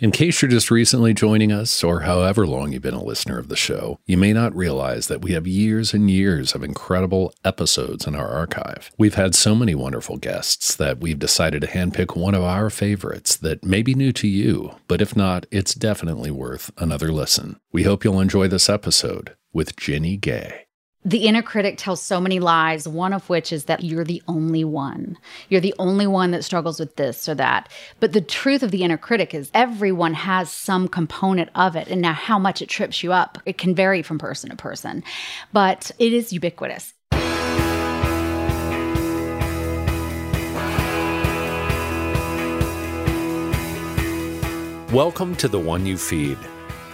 In case you're just recently joining us, or however long you've been a listener of the show, you may not realize that we have years and years of incredible episodes in our archive. We've had so many wonderful guests that we've decided to handpick one of our favorites that may be new to you, but if not, it's definitely worth another listen. We hope you'll enjoy this episode with Ginny Gay. The inner critic tells so many lies, one of which is that you're the only one. You're the only one that struggles with this or that. But the truth of the inner critic is everyone has some component of it. And now, how much it trips you up, it can vary from person to person, but it is ubiquitous. Welcome to The One You Feed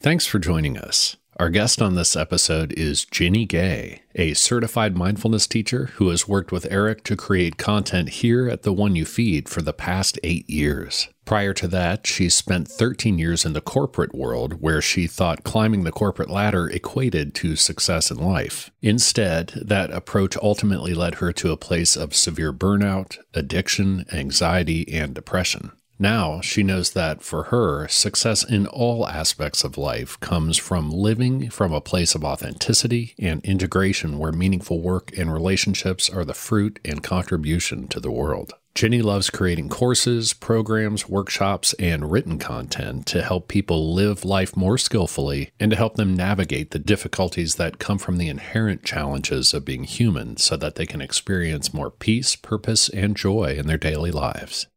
Thanks for joining us. Our guest on this episode is Ginny Gay, a certified mindfulness teacher who has worked with Eric to create content here at The One You Feed for the past eight years. Prior to that, she spent 13 years in the corporate world where she thought climbing the corporate ladder equated to success in life. Instead, that approach ultimately led her to a place of severe burnout, addiction, anxiety, and depression. Now she knows that for her, success in all aspects of life comes from living from a place of authenticity and integration where meaningful work and relationships are the fruit and contribution to the world. Ginny loves creating courses, programs, workshops, and written content to help people live life more skillfully and to help them navigate the difficulties that come from the inherent challenges of being human so that they can experience more peace, purpose, and joy in their daily lives.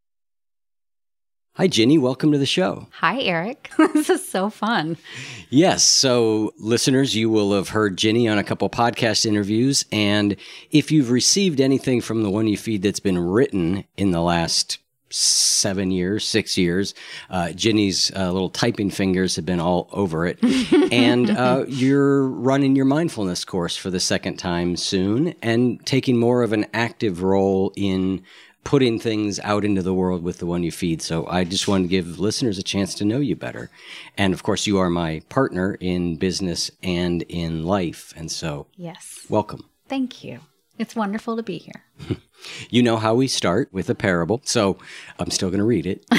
Hi, Ginny. Welcome to the show. Hi, Eric. this is so fun. Yes. So, listeners, you will have heard Ginny on a couple podcast interviews. And if you've received anything from the one you feed that's been written in the last seven years, six years, uh, Ginny's uh, little typing fingers have been all over it. and uh, you're running your mindfulness course for the second time soon and taking more of an active role in putting things out into the world with the one you feed. So I just want to give listeners a chance to know you better. And of course, you are my partner in business and in life. And so, yes, welcome. Thank you. It's wonderful to be here. you know how we start with a parable. So I'm still going to read it.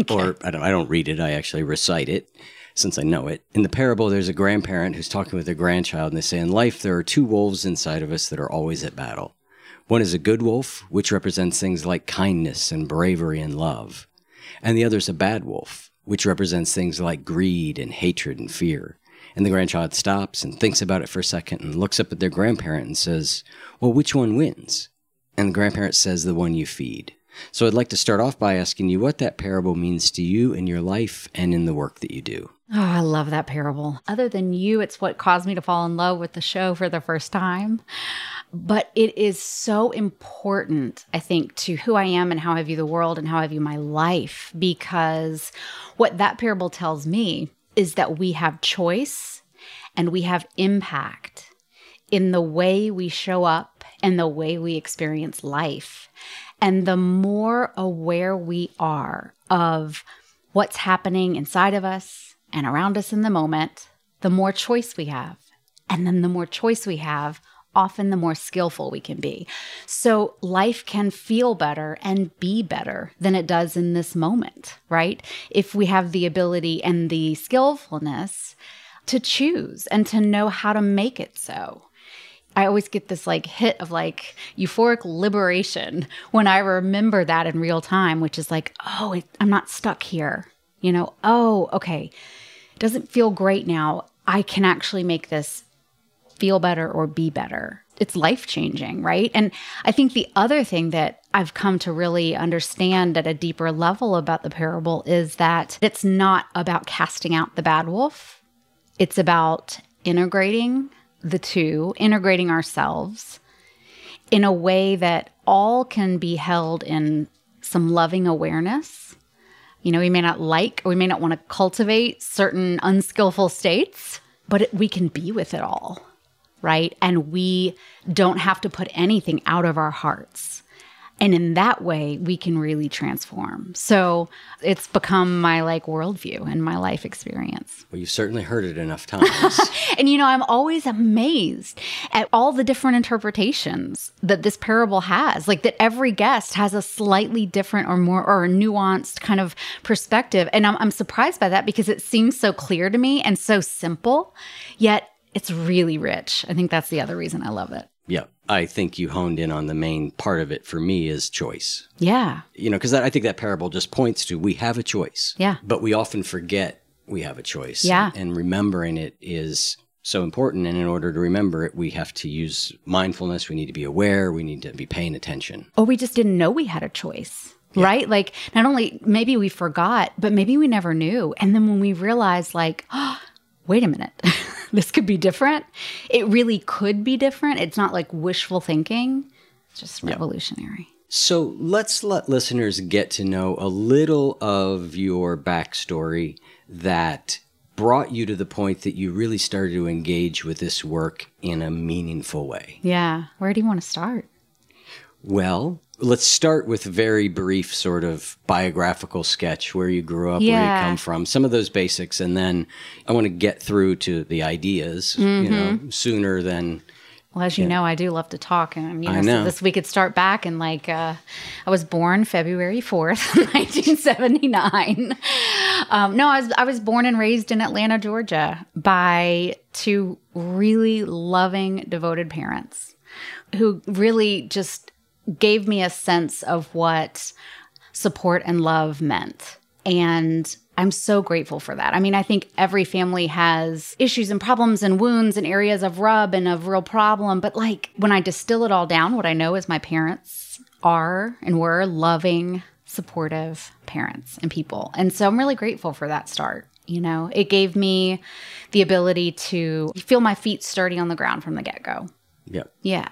okay. Or I don't, I don't read it, I actually recite it since I know it. In the parable, there's a grandparent who's talking with their grandchild, and they say, In life, there are two wolves inside of us that are always at battle. One is a good wolf, which represents things like kindness and bravery and love. And the other is a bad wolf, which represents things like greed and hatred and fear. And the grandchild stops and thinks about it for a second and looks up at their grandparent and says, Well, which one wins? And the grandparent says, The one you feed. So I'd like to start off by asking you what that parable means to you in your life and in the work that you do. Oh, I love that parable. Other than you, it's what caused me to fall in love with the show for the first time. But it is so important, I think, to who I am and how I view the world and how I view my life, because what that parable tells me is that we have choice and we have impact in the way we show up and the way we experience life. And the more aware we are of what's happening inside of us and around us in the moment, the more choice we have And then the more choice we have, often the more skillful we can be. So life can feel better and be better than it does in this moment, right? If we have the ability and the skillfulness to choose and to know how to make it so. I always get this like hit of like euphoric liberation when I remember that in real time, which is like, oh, it, I'm not stuck here. You know, oh, okay. It doesn't feel great now. I can actually make this feel better or be better. It's life changing, right? And I think the other thing that I've come to really understand at a deeper level about the parable is that it's not about casting out the bad wolf, it's about integrating the two, integrating ourselves in a way that all can be held in some loving awareness. You know, we may not like or we may not want to cultivate certain unskillful states, but it, we can be with it all right? And we don't have to put anything out of our hearts. And in that way, we can really transform. So it's become my like worldview and my life experience. Well, you've certainly heard it enough times. and you know, I'm always amazed at all the different interpretations that this parable has. Like that every guest has a slightly different or more or a nuanced kind of perspective. And I'm, I'm surprised by that because it seems so clear to me and so simple. Yet it's really rich. I think that's the other reason I love it. Yeah. I think you honed in on the main part of it for me is choice. Yeah. You know, because I think that parable just points to we have a choice. Yeah. But we often forget we have a choice. Yeah. And remembering it is so important. And in order to remember it, we have to use mindfulness. We need to be aware. We need to be paying attention. Or we just didn't know we had a choice. Yeah. Right? Like, not only maybe we forgot, but maybe we never knew. And then when we realized, like, oh, wait a minute, this could be different. It really could be different. It's not like wishful thinking, it's just revolutionary. So let's let listeners get to know a little of your backstory that brought you to the point that you really started to engage with this work in a meaningful way. Yeah. Where do you want to start? Well, let's start with a very brief sort of biographical sketch where you grew up, Yeah. where you come from, some of those basics, and then I want to get through to the ideas, you know, sooner than Well, as you know, I do love to talk, and you know, I know. So this we could start back and like uh, I was born February fourth, nineteen seventy nine. Um, no, I was I was born and raised in Atlanta, Georgia, by two really loving, devoted parents who really just gave me a sense of what support and love meant. And I'm so grateful for that. I mean, I think every family has issues and problems and wounds and areas of rub and of real problem. But like when I distill it all down, what I know is my parents are and were loving, supportive parents and people. And so I'm really grateful for that start. You know, it gave me the ability to feel my feet sturdy on the ground from the get go. yeah. Yeah.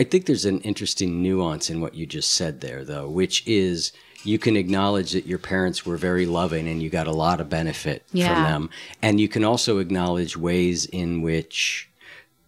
I think there's an interesting nuance in what you just said there, though, which is you can acknowledge that your parents were very loving and you got a lot of benefit from them. And you can also acknowledge ways in which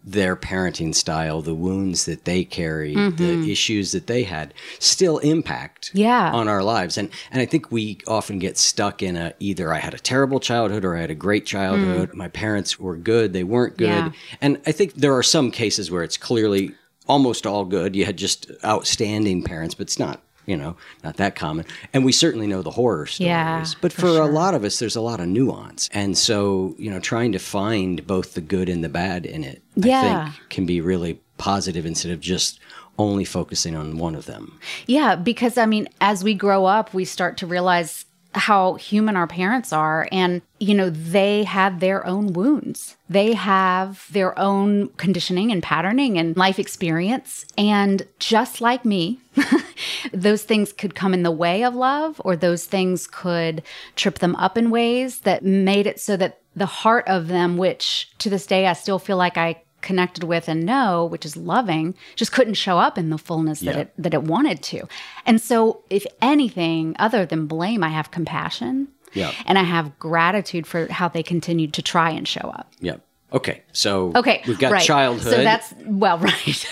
their parenting style, the wounds that they carried, the issues that they had, still impact Mm-hmm. Yeah. on our lives. And and I think we often get stuck in a either I had a terrible childhood or I had a great childhood. My parents were good, they weren't good. Mm. Yeah. And I think there are some cases where it's clearly almost all good. You had just outstanding parents, but it's not, you know, not that common. And we certainly know the horror stories. Yeah, but for for, a lot of us, there's a lot of nuance. And so, you know, trying to find both the good and the bad in it, Yeah. I think can be really positive instead of just only focusing on one of them. Yeah, because I mean, as we grow up, we start to realize how human our parents are. And, you know, they have their own wounds, they have their own conditioning and patterning and life experience. And just like me, those things could come in the way of love, or those things could trip them up in ways that made it so that the heart of them, which to this day I still feel like I connected with and know, which is loving, just couldn't show up in the fullness that it that it wanted to. And so if anything other than blame, I have compassion. Yeah. And I have gratitude for how they continued to try and show up. Yeah. Okay, so Okay. we've got right. childhood, So that's well, right.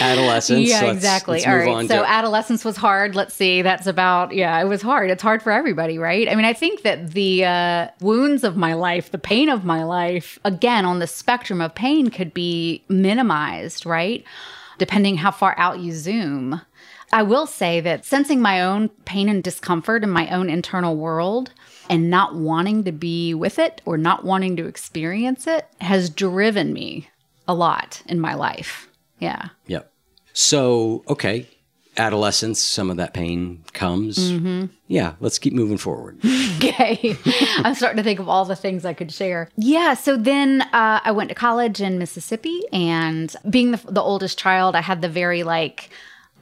adolescence. yeah, Let's- exactly. let's All right. So to- adolescence was hard. Let's see. That's about yeah. It was hard. It's hard for everybody, right? I mean, I think that the uh, wounds of my life, the pain of my life, again on the spectrum of pain, could be minimized, right? Depending how far out you zoom. I will say that sensing my own pain and discomfort in my own internal world and not wanting to be with it or not wanting to experience it has driven me a lot in my life. Yeah. Yep. So, okay, adolescence, some of that pain comes. Mm-hmm. Yeah, let's keep moving forward. Okay. I'm starting to think of all the things I could share. Yeah. So then uh, I went to college in Mississippi, and being the, the oldest child, I had the very like,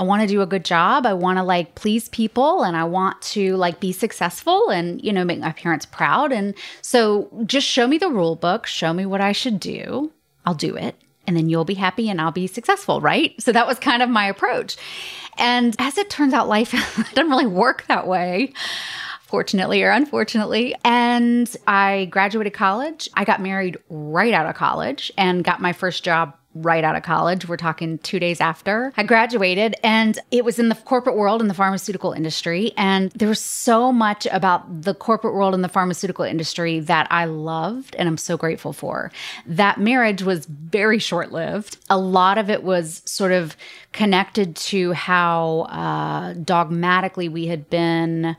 I want to do a good job. I want to like please people and I want to like be successful and, you know, make my parents proud. And so just show me the rule book, show me what I should do. I'll do it. And then you'll be happy and I'll be successful, right? So that was kind of my approach. And as it turns out, life doesn't really work that way fortunately or unfortunately. And I graduated college. I got married right out of college and got my first job right out of college. We're talking two days after I graduated. And it was in the corporate world in the pharmaceutical industry. And there was so much about the corporate world and the pharmaceutical industry that I loved and I'm so grateful for. That marriage was very short lived. A lot of it was sort of connected to how uh, dogmatically we had been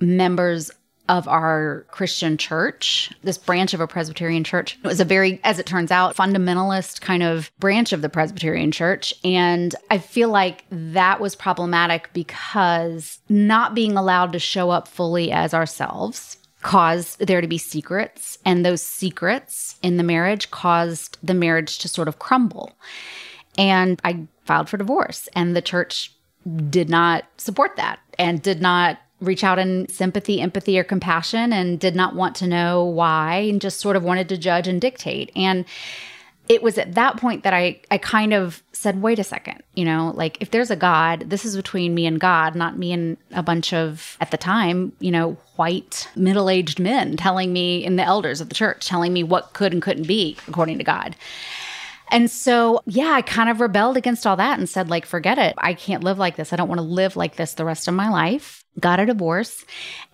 members of our Christian church, this branch of a Presbyterian church. It was a very, as it turns out, fundamentalist kind of branch of the Presbyterian church. And I feel like that was problematic because not being allowed to show up fully as ourselves caused there to be secrets. And those secrets in the marriage caused the marriage to sort of crumble. And I filed for divorce, and the church did not support that and did not reach out in sympathy, empathy, or compassion and did not want to know why and just sort of wanted to judge and dictate. And it was at that point that I, I kind of said, wait a second, you know, like if there's a God, this is between me and God, not me and a bunch of, at the time, you know, white middle aged men telling me, and the elders of the church telling me what could and couldn't be according to God. And so, yeah, I kind of rebelled against all that and said, like, forget it. I can't live like this. I don't want to live like this the rest of my life. Got a divorce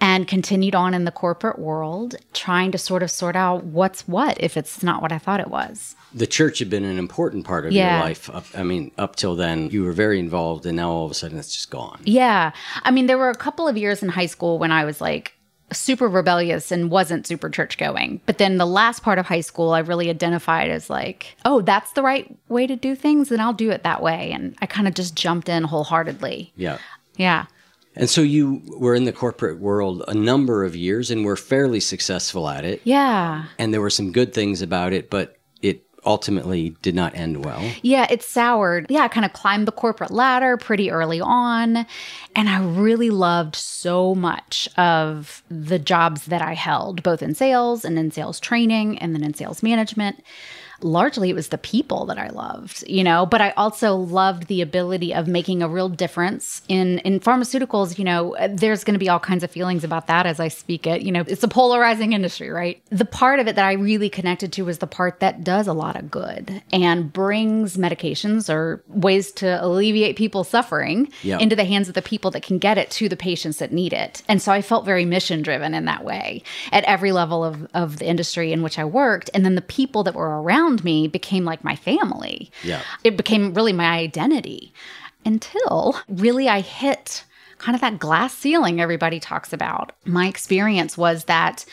and continued on in the corporate world, trying to sort of sort out what's what if it's not what I thought it was. the church had been an important part of Yeah. your life. Up, I mean, up till then, you were very involved, and now all of a sudden it's just gone. Yeah. I mean, there were a couple of years in high school when I was like, super rebellious and wasn't super church going. But then the last part of high school, I really identified as like, oh, that's the right way to do things, and I'll do it that way. And I kind of just jumped in wholeheartedly. Yeah. Yeah. And so you were in the corporate world a number of years and were fairly successful at it. Yeah. And there were some good things about it, but it ultimately did not end well. Yeah, it soured. Yeah, I kind of climbed the corporate ladder pretty early on. And I really loved so much of the jobs that I held, both in sales and in sales training and then in sales management. Largely, it was the people that I loved, you know, but I also loved the ability of making a real difference in in pharmaceuticals. You know, there's going to be all kinds of feelings about that as I speak it. You know, it's a polarizing industry, right? The part of it that I really connected to was the part that does a lot of good and brings medications or ways to alleviate people's suffering Yeah. into the hands of the people that can get it to the patients that need it. And so I felt very mission driven in that way at every level of, of the industry in which I worked. And then the people that were around me became like my family. Yeah. It became really my identity until really I hit kind of that glass ceiling everybody talks about. My experience was that,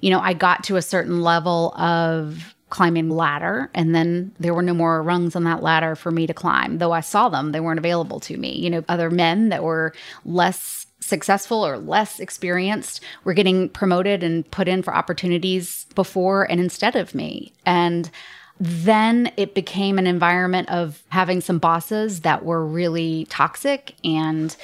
you know, I got to a certain level of climbing ladder and then there were no more rungs on that ladder for me to climb though i saw them they weren't available to me you know other men that were less successful or less experienced were getting promoted and put in for opportunities before and instead of me and then it became an environment of having some bosses that were really toxic and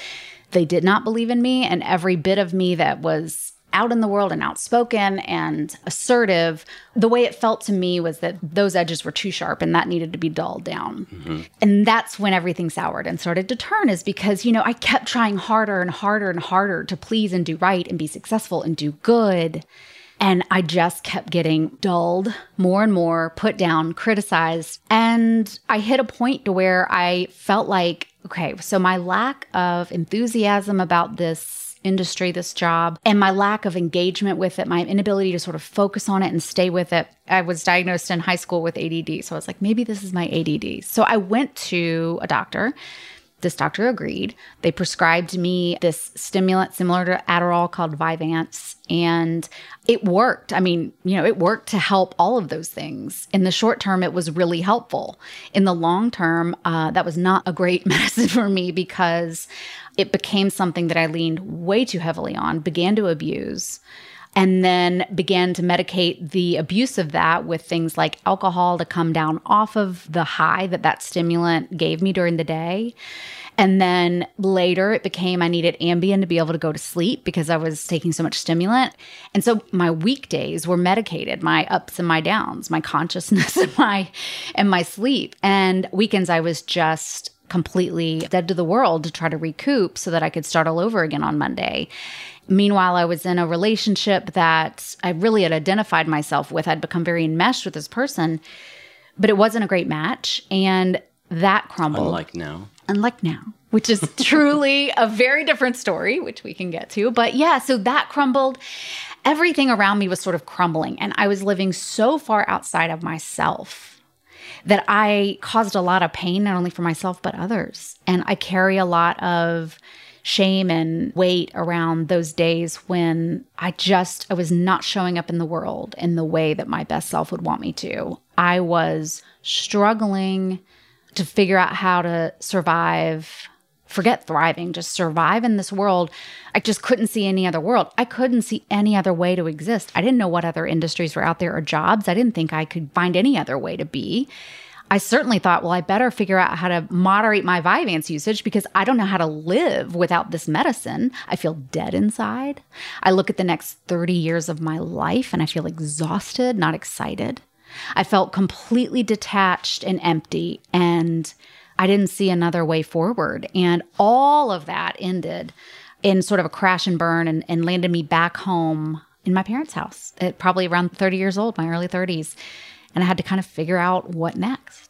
they did not believe in me. And every bit of me that was out in the world and outspoken and assertive the way it felt to me was that those edges were too sharp and that needed to be dulled down. Mm-hmm. And that's when everything soured and started to turn is because you know i kept trying harder and harder and harder to please and do right and be successful and do good And I just kept getting dulled more and more, put down, criticized. And I hit a point to where I felt like, okay, so my lack of enthusiasm about this industry, this job, and my lack of engagement with it, my inability to sort of focus on it and stay with it. I was diagnosed in high school with ADD. So I was like, maybe this is my ADD. So I went to a doctor this doctor agreed. They prescribed me this stimulant similar to Adderall called Vyvanse, and it worked. I mean, you know, it worked to help all of those things. In the short term, it was really helpful. In the long term, uh, that was not a great medicine for me because it became something that I leaned way too heavily on, began to abuse and then began to medicate the abuse of that with things like alcohol to come down off of the high that that stimulant gave me during the day. And then later it became I needed Ambien to be able to go to sleep because I was taking so much stimulant. And so my weekdays were medicated, my ups and my downs, my consciousness and my and my sleep. And weekends I was just completely dead to the world to try to recoup so that I could start all over again on Monday. Meanwhile, I was in a relationship that I really had identified myself with. I'd become very enmeshed with this person, but it wasn't a great match. And that crumbled. Unlike now. Unlike now, which is truly a very different story, which we can get to. But yeah, so that crumbled. Everything around me was sort of crumbling. And I was living so far outside of myself that I caused a lot of pain, not only for myself, but others. And I carry a lot of shame and weight around those days when I just I was not showing up in the world in the way that my best self would want me to. I was struggling to figure out how to survive forget thriving, just survive in this world. I just couldn't see any other world. I couldn't see any other way to exist. I didn't know what other industries were out there or jobs. I didn't think I could find any other way to be. I certainly thought, well, I better figure out how to moderate my Vyvanse usage because I don't know how to live without this medicine. I feel dead inside. I look at the next 30 years of my life and I feel exhausted, not excited. I felt completely detached and empty, and I didn't see another way forward. And all of that ended in sort of a crash and burn and, and landed me back home in my parents' house at probably around 30 years old, my early 30s and I had to kind of figure out what next.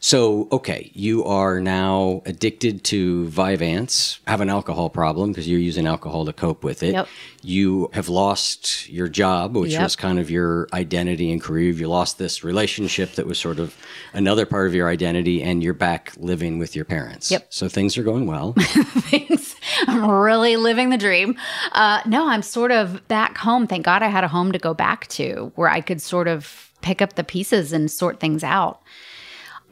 So, okay, you are now addicted to Vyvanse, have an alcohol problem because you're using alcohol to cope with it. Yep. You have lost your job, which Yep. was kind of your identity and career. You lost this relationship that was sort of another part of your identity, and you're back living with your parents. Yep. So things are going well. things. I'm really living the dream. Uh, no, I'm sort of back home. Thank God I had a home to go back to where I could sort of pick up the pieces and sort things out,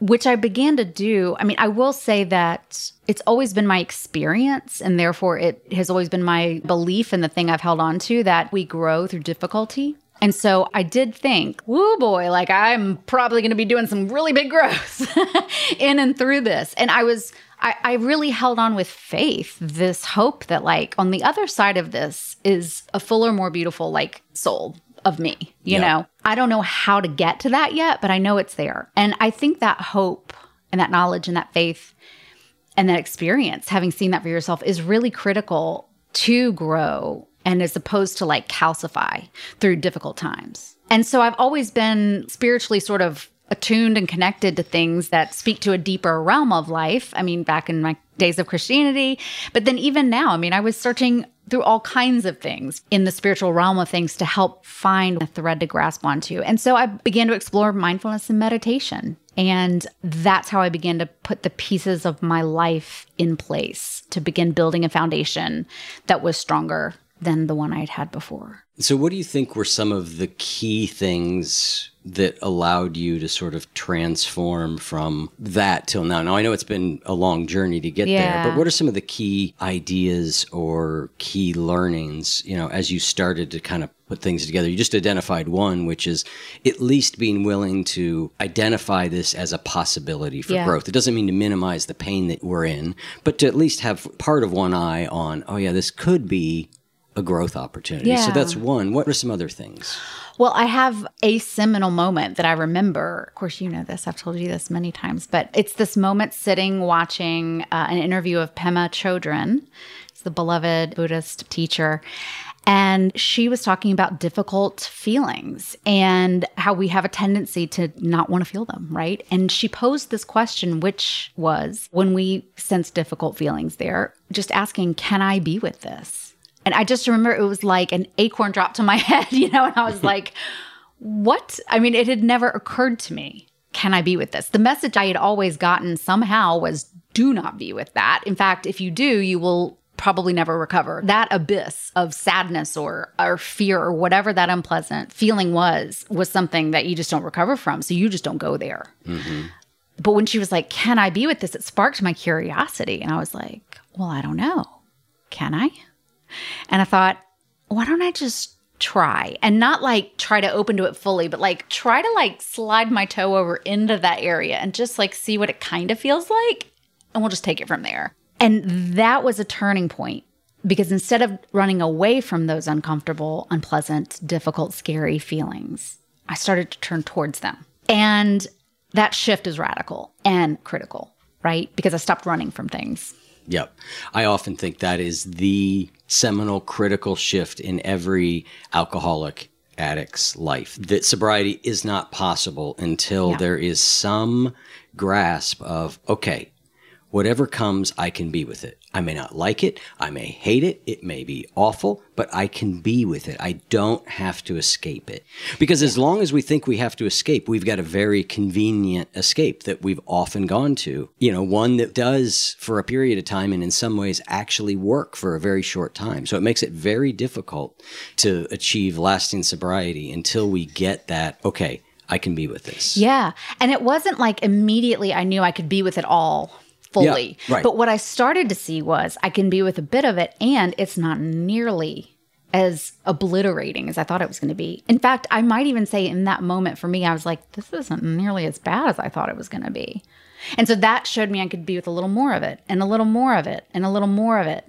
which I began to do. I mean, I will say that it's always been my experience, and therefore it has always been my belief and the thing I've held on to that we grow through difficulty. And so I did think, woo boy, like I'm probably going to be doing some really big growth in and through this. And I was, I, I really held on with faith, this hope that, like, on the other side of this is a fuller, more beautiful, like, soul of me. You Yeah. know, I don't know how to get to that yet, but I know it's there. And I think that hope and that knowledge and that faith and that experience, having seen that for yourself, is really critical to grow and as opposed to like calcify through difficult times. And so I've always been spiritually sort of attuned and connected to things that speak to a deeper realm of life. I mean, back in my days of Christianity, but then even now, I mean, I was searching through all kinds of things in the spiritual realm of things to help find a thread to grasp onto. And so I began to explore mindfulness and meditation. And that's how I began to put the pieces of my life in place to begin building a foundation that was stronger than the one I had had before. So, what do you think were some of the key things that allowed you to sort of transform from that till now? Now, I know it's been a long journey to get Yeah. there, but what are some of the key ideas or key learnings, you know, as you started to kind of put things together? You just identified one, which is at least being willing to identify this as a possibility for Yeah. growth. It doesn't mean to minimize the pain that we're in, but to at least have part of one eye on, oh, yeah, this could be a growth opportunity. Yeah. So that's one. What are some other things? Well, I have a seminal moment that I remember. Of course, you know this. I've told you this many times, but it's this moment sitting watching uh, an interview of Pema Chodron. It's the beloved Buddhist teacher. And she was talking about difficult feelings and how we have a tendency to not want to feel them, right? And she posed this question, which was when we sense difficult feelings there, just asking, Can I be with this? And I just remember it was like an acorn dropped to my head, you know, and I was like, What? I mean, it had never occurred to me. Can I be with this? The message I had always gotten somehow was do not be with that. In fact, if you do, you will probably never recover. That abyss of sadness or or fear or whatever that unpleasant feeling was was something that you just don't recover from. So you just don't go there. Mm-hmm. But when she was like, "Can I be with this?" it sparked my curiosity, and I was like, "Well, I don't know. Can I?" And I thought, "Why don't I just try and not like try to open to it fully, but like try to like slide my toe over into that area and just like see what it kind of feels like. And we'll just take it from there. And that was a turning point because instead of running away from those uncomfortable, unpleasant, difficult, scary feelings, I started to turn towards them. And that shift is radical and critical, right? Because I stopped running from things. Yep. I often think that is the seminal critical shift in every alcoholic addict's life that sobriety is not possible until yeah. there is some grasp of, okay, Whatever comes, I can be with it. I may not like it. I may hate it. It may be awful, but I can be with it. I don't have to escape it. Because as long as we think we have to escape, we've got a very convenient escape that we've often gone to. You know, one that does for a period of time and in some ways actually work for a very short time. So it makes it very difficult to achieve lasting sobriety until we get that, okay, I can be with this. Yeah. And it wasn't like immediately I knew I could be with it all fully. Yeah, right. But what I started to see was I can be with a bit of it and it's not nearly as obliterating as I thought it was going to be. In fact, I might even say in that moment for me, I was like, this isn't nearly as bad as I thought it was going to be. And so that showed me I could be with a little more of it and a little more of it and a little more of it.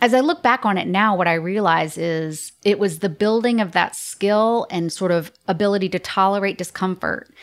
As I look back on it now, what I realize is it was the building of that skill and sort of ability to tolerate discomfort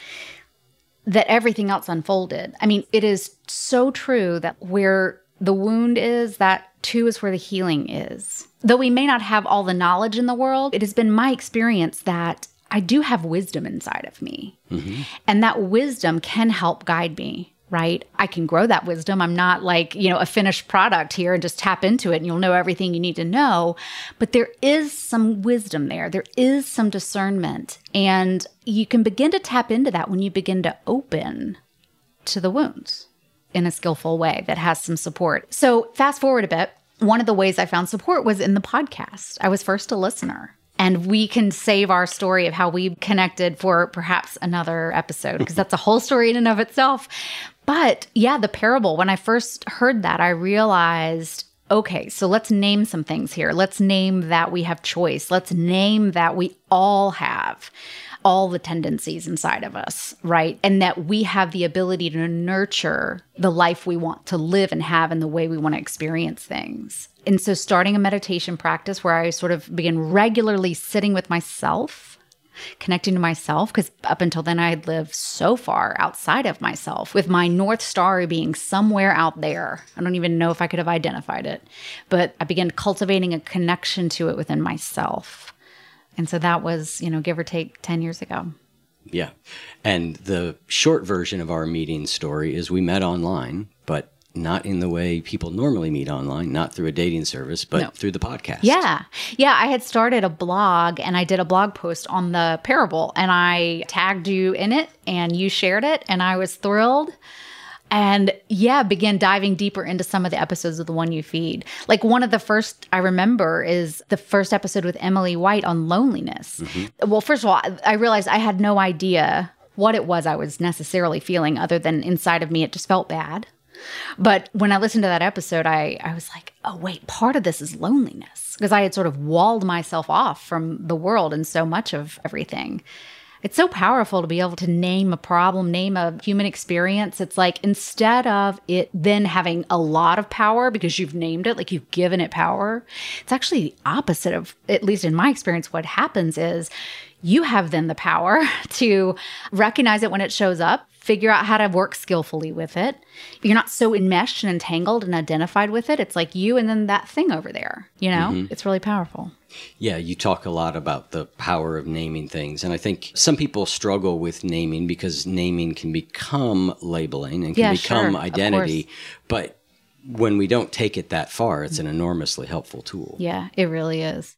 that everything else unfolded. I mean, it is so true that where the wound is, that too is where the healing is. Though we may not have all the knowledge in the world, it has been my experience that I do have wisdom inside of me. Mm-hmm. And that wisdom can help guide me right? I can grow that wisdom. I'm not like, you know, a finished product here and just tap into it and you'll know everything you need to know. But there is some wisdom there, there is some discernment. And you can begin to tap into that when you begin to open to the wounds in a skillful way that has some support. So, fast forward a bit. One of the ways I found support was in the podcast. I was first a listener and we can save our story of how we connected for perhaps another episode because that's a whole story in and of itself. But yeah, the parable, when I first heard that, I realized okay, so let's name some things here. Let's name that we have choice. Let's name that we all have all the tendencies inside of us, right? And that we have the ability to nurture the life we want to live and have and the way we want to experience things. And so, starting a meditation practice where I sort of begin regularly sitting with myself connecting to myself because up until then I had lived so far outside of myself with my North Star being somewhere out there. I don't even know if I could have identified it, but I began cultivating a connection to it within myself. And so that was, you know, give or take 10 years ago. Yeah. And the short version of our meeting story is we met online, but not in the way people normally meet online, not through a dating service, but no. through the podcast. Yeah. Yeah. I had started a blog and I did a blog post on the parable and I tagged you in it and you shared it and I was thrilled. And yeah, began diving deeper into some of the episodes of the one you feed. Like one of the first I remember is the first episode with Emily White on loneliness. Mm-hmm. Well, first of all, I realized I had no idea what it was I was necessarily feeling, other than inside of me, it just felt bad. But when I listened to that episode, I, I was like, oh, wait, part of this is loneliness because I had sort of walled myself off from the world and so much of everything. It's so powerful to be able to name a problem, name a human experience. It's like instead of it then having a lot of power because you've named it, like you've given it power, it's actually the opposite of, at least in my experience, what happens is you have then the power to recognize it when it shows up, figure out how to work skillfully with it. You're not so enmeshed and entangled and identified with it. It's like you and then that thing over there, you know? Mm-hmm. It's really powerful. Yeah, you talk a lot about the power of naming things. And I think some people struggle with naming because naming can become labeling and can yeah, become sure, identity. But when we don't take it that far, it's an enormously helpful tool. Yeah, it really is.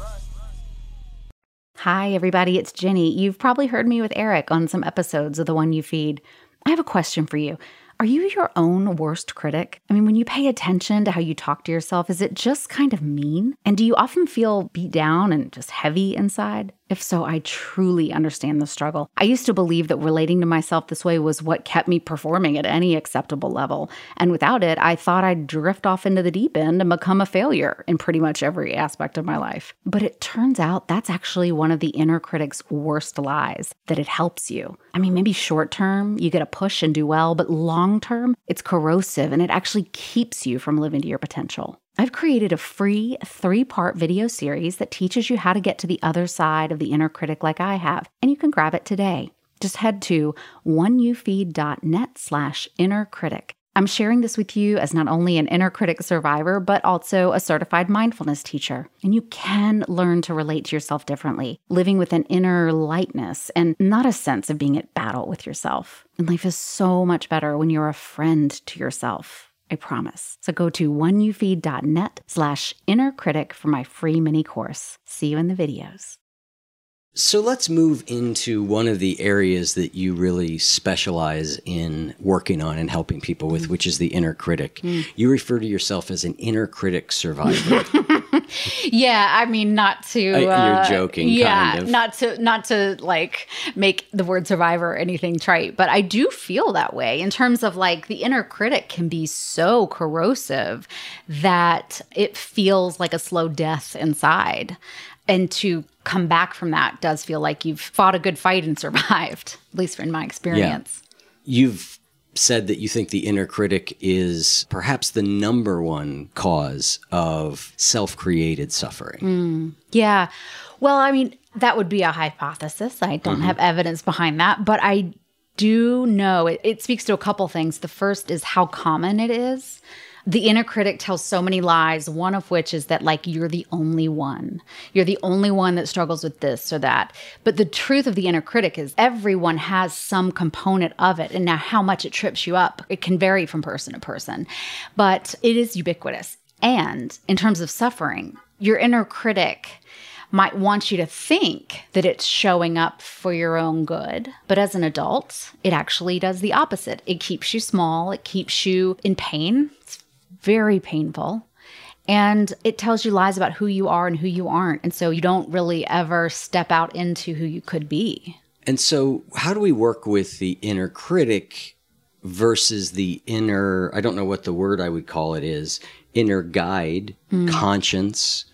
Hi, everybody, it's Ginny. You've probably heard me with Eric on some episodes of The One You Feed. I have a question for you. Are you your own worst critic? I mean, when you pay attention to how you talk to yourself, is it just kind of mean? And do you often feel beat down and just heavy inside? If so, I truly understand the struggle. I used to believe that relating to myself this way was what kept me performing at any acceptable level. And without it, I thought I'd drift off into the deep end and become a failure in pretty much every aspect of my life. But it turns out that's actually one of the inner critic's worst lies that it helps you. I mean, maybe short term, you get a push and do well, but long term, it's corrosive and it actually keeps you from living to your potential. I've created a free three part video series that teaches you how to get to the other side of the inner critic like I have, and you can grab it today. Just head to oneyoufeed.net slash inner critic. I'm sharing this with you as not only an inner critic survivor, but also a certified mindfulness teacher. And you can learn to relate to yourself differently, living with an inner lightness and not a sense of being at battle with yourself. And life is so much better when you're a friend to yourself. I promise. So go to oneyoufeed.net slash inner critic for my free mini course. See you in the videos. So let's move into one of the areas that you really specialize in working on and helping people with, which is the inner critic. Mm. You refer to yourself as an inner critic survivor. yeah, I mean, not to. Uh, you're joking, yeah, kind of. not to not to like make the word survivor anything trite, but I do feel that way in terms of like the inner critic can be so corrosive that it feels like a slow death inside and to come back from that does feel like you've fought a good fight and survived, at least in my experience. Yeah. You've said that you think the inner critic is perhaps the number one cause of self created suffering. Hmm. Yeah. Well, I mean, that would be a hypothesis. I don't mm-hmm. have evidence behind that, but I do know it, it speaks to a couple things. The first is how common it is. The inner critic tells so many lies, one of which is that, like, you're the only one. You're the only one that struggles with this or that. But the truth of the inner critic is everyone has some component of it. And now, how much it trips you up, it can vary from person to person, but it is ubiquitous. And in terms of suffering, your inner critic might want you to think that it's showing up for your own good. But as an adult, it actually does the opposite. It keeps you small, it keeps you in pain. It's very painful. And it tells you lies about who you are and who you aren't. And so you don't really ever step out into who you could be. And so, how do we work with the inner critic versus the inner, I don't know what the word I would call it is, inner guide, hmm. conscience?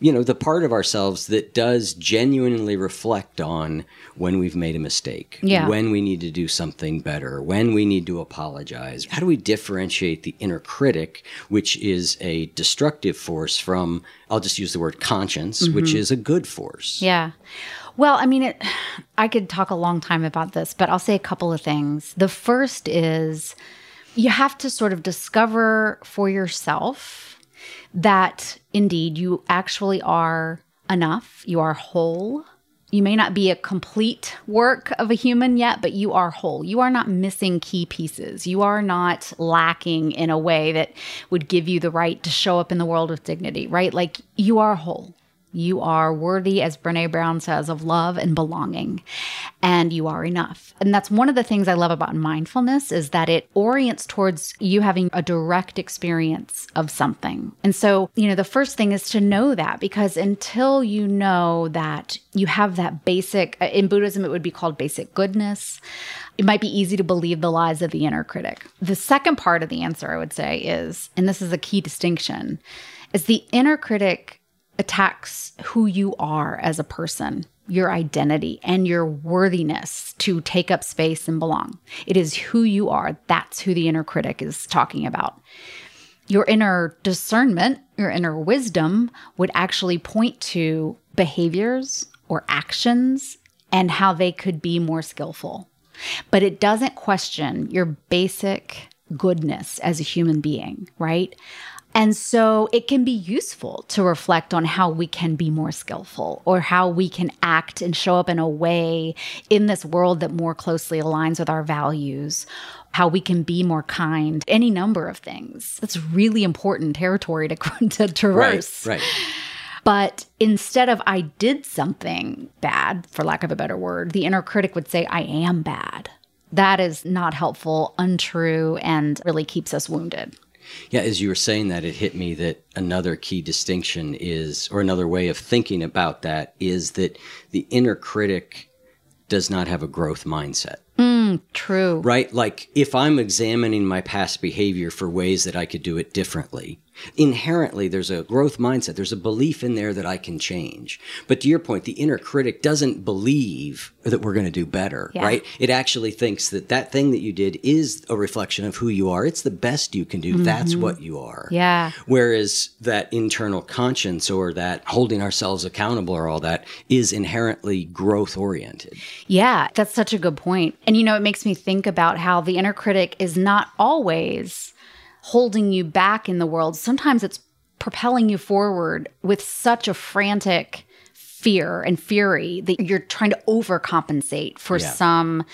You know, the part of ourselves that does genuinely reflect on when we've made a mistake, Yeah. when we need to do something better, when we need to apologize. How do we differentiate the inner critic, which is a destructive force, from, I'll just use the word conscience, which mm-hmm. is a good force? Yeah. Well, I mean, it, I could talk a long time about this, but I'll say a couple of things. The first is you have to sort of discover for yourself that indeed you actually are enough, you are whole. You may not be a complete work of a human yet, but you are whole. You are not missing key pieces. You are not lacking in a way that would give you the right to show up in the world with dignity, right? Like you are whole. You are worthy, as Brene Brown says, of love and belonging, and you are enough. And that's one of the things I love about mindfulness is that it orients towards you having a direct experience of something. And so, you know, the first thing is to know that because until you know that you have that basic, uh, in Buddhism, it would be called basic goodness. It might be easy to believe the lies of the inner critic. The second part of the answer, I would say, is, and this is a key distinction, is the inner critic attacks who you are as a person, your identity, and your worthiness to take up space and belong. It is who you are. That's who the inner critic is talking about. Your inner discernment, your inner wisdom would actually point to behaviors or actions and how they could be more skillful. But it doesn't question your basic goodness as a human being, right? And so it can be useful to reflect on how we can be more skillful or how we can act and show up in a way in this world that more closely aligns with our values, how we can be more kind, any number of things. That's really important territory to, to traverse. Right, right. But instead of I did something bad, for lack of a better word, the inner critic would say, I am bad. That is not helpful, untrue, and really keeps us wounded. Yeah, as you were saying that, it hit me that another key distinction is, or another way of thinking about that is that the inner critic does not have a growth mindset. Mm, true. Right? Like if I'm examining my past behavior for ways that I could do it differently, inherently there's a growth mindset. There's a belief in there that I can change. But to your point, the inner critic doesn't believe that we're going to do better, Yeah. right? It actually thinks that that thing that you did is a reflection of who you are. It's the best you can do. That's what you are. Mm-hmm. Yeah. Whereas that internal conscience or that holding ourselves accountable or all that is inherently growth oriented. Yeah, that's such a good point. And you know, it makes me think about how the inner critic is not always holding you back in the world. Sometimes it's propelling you forward with such a frantic fear and fury that you're trying to overcompensate for Yeah. some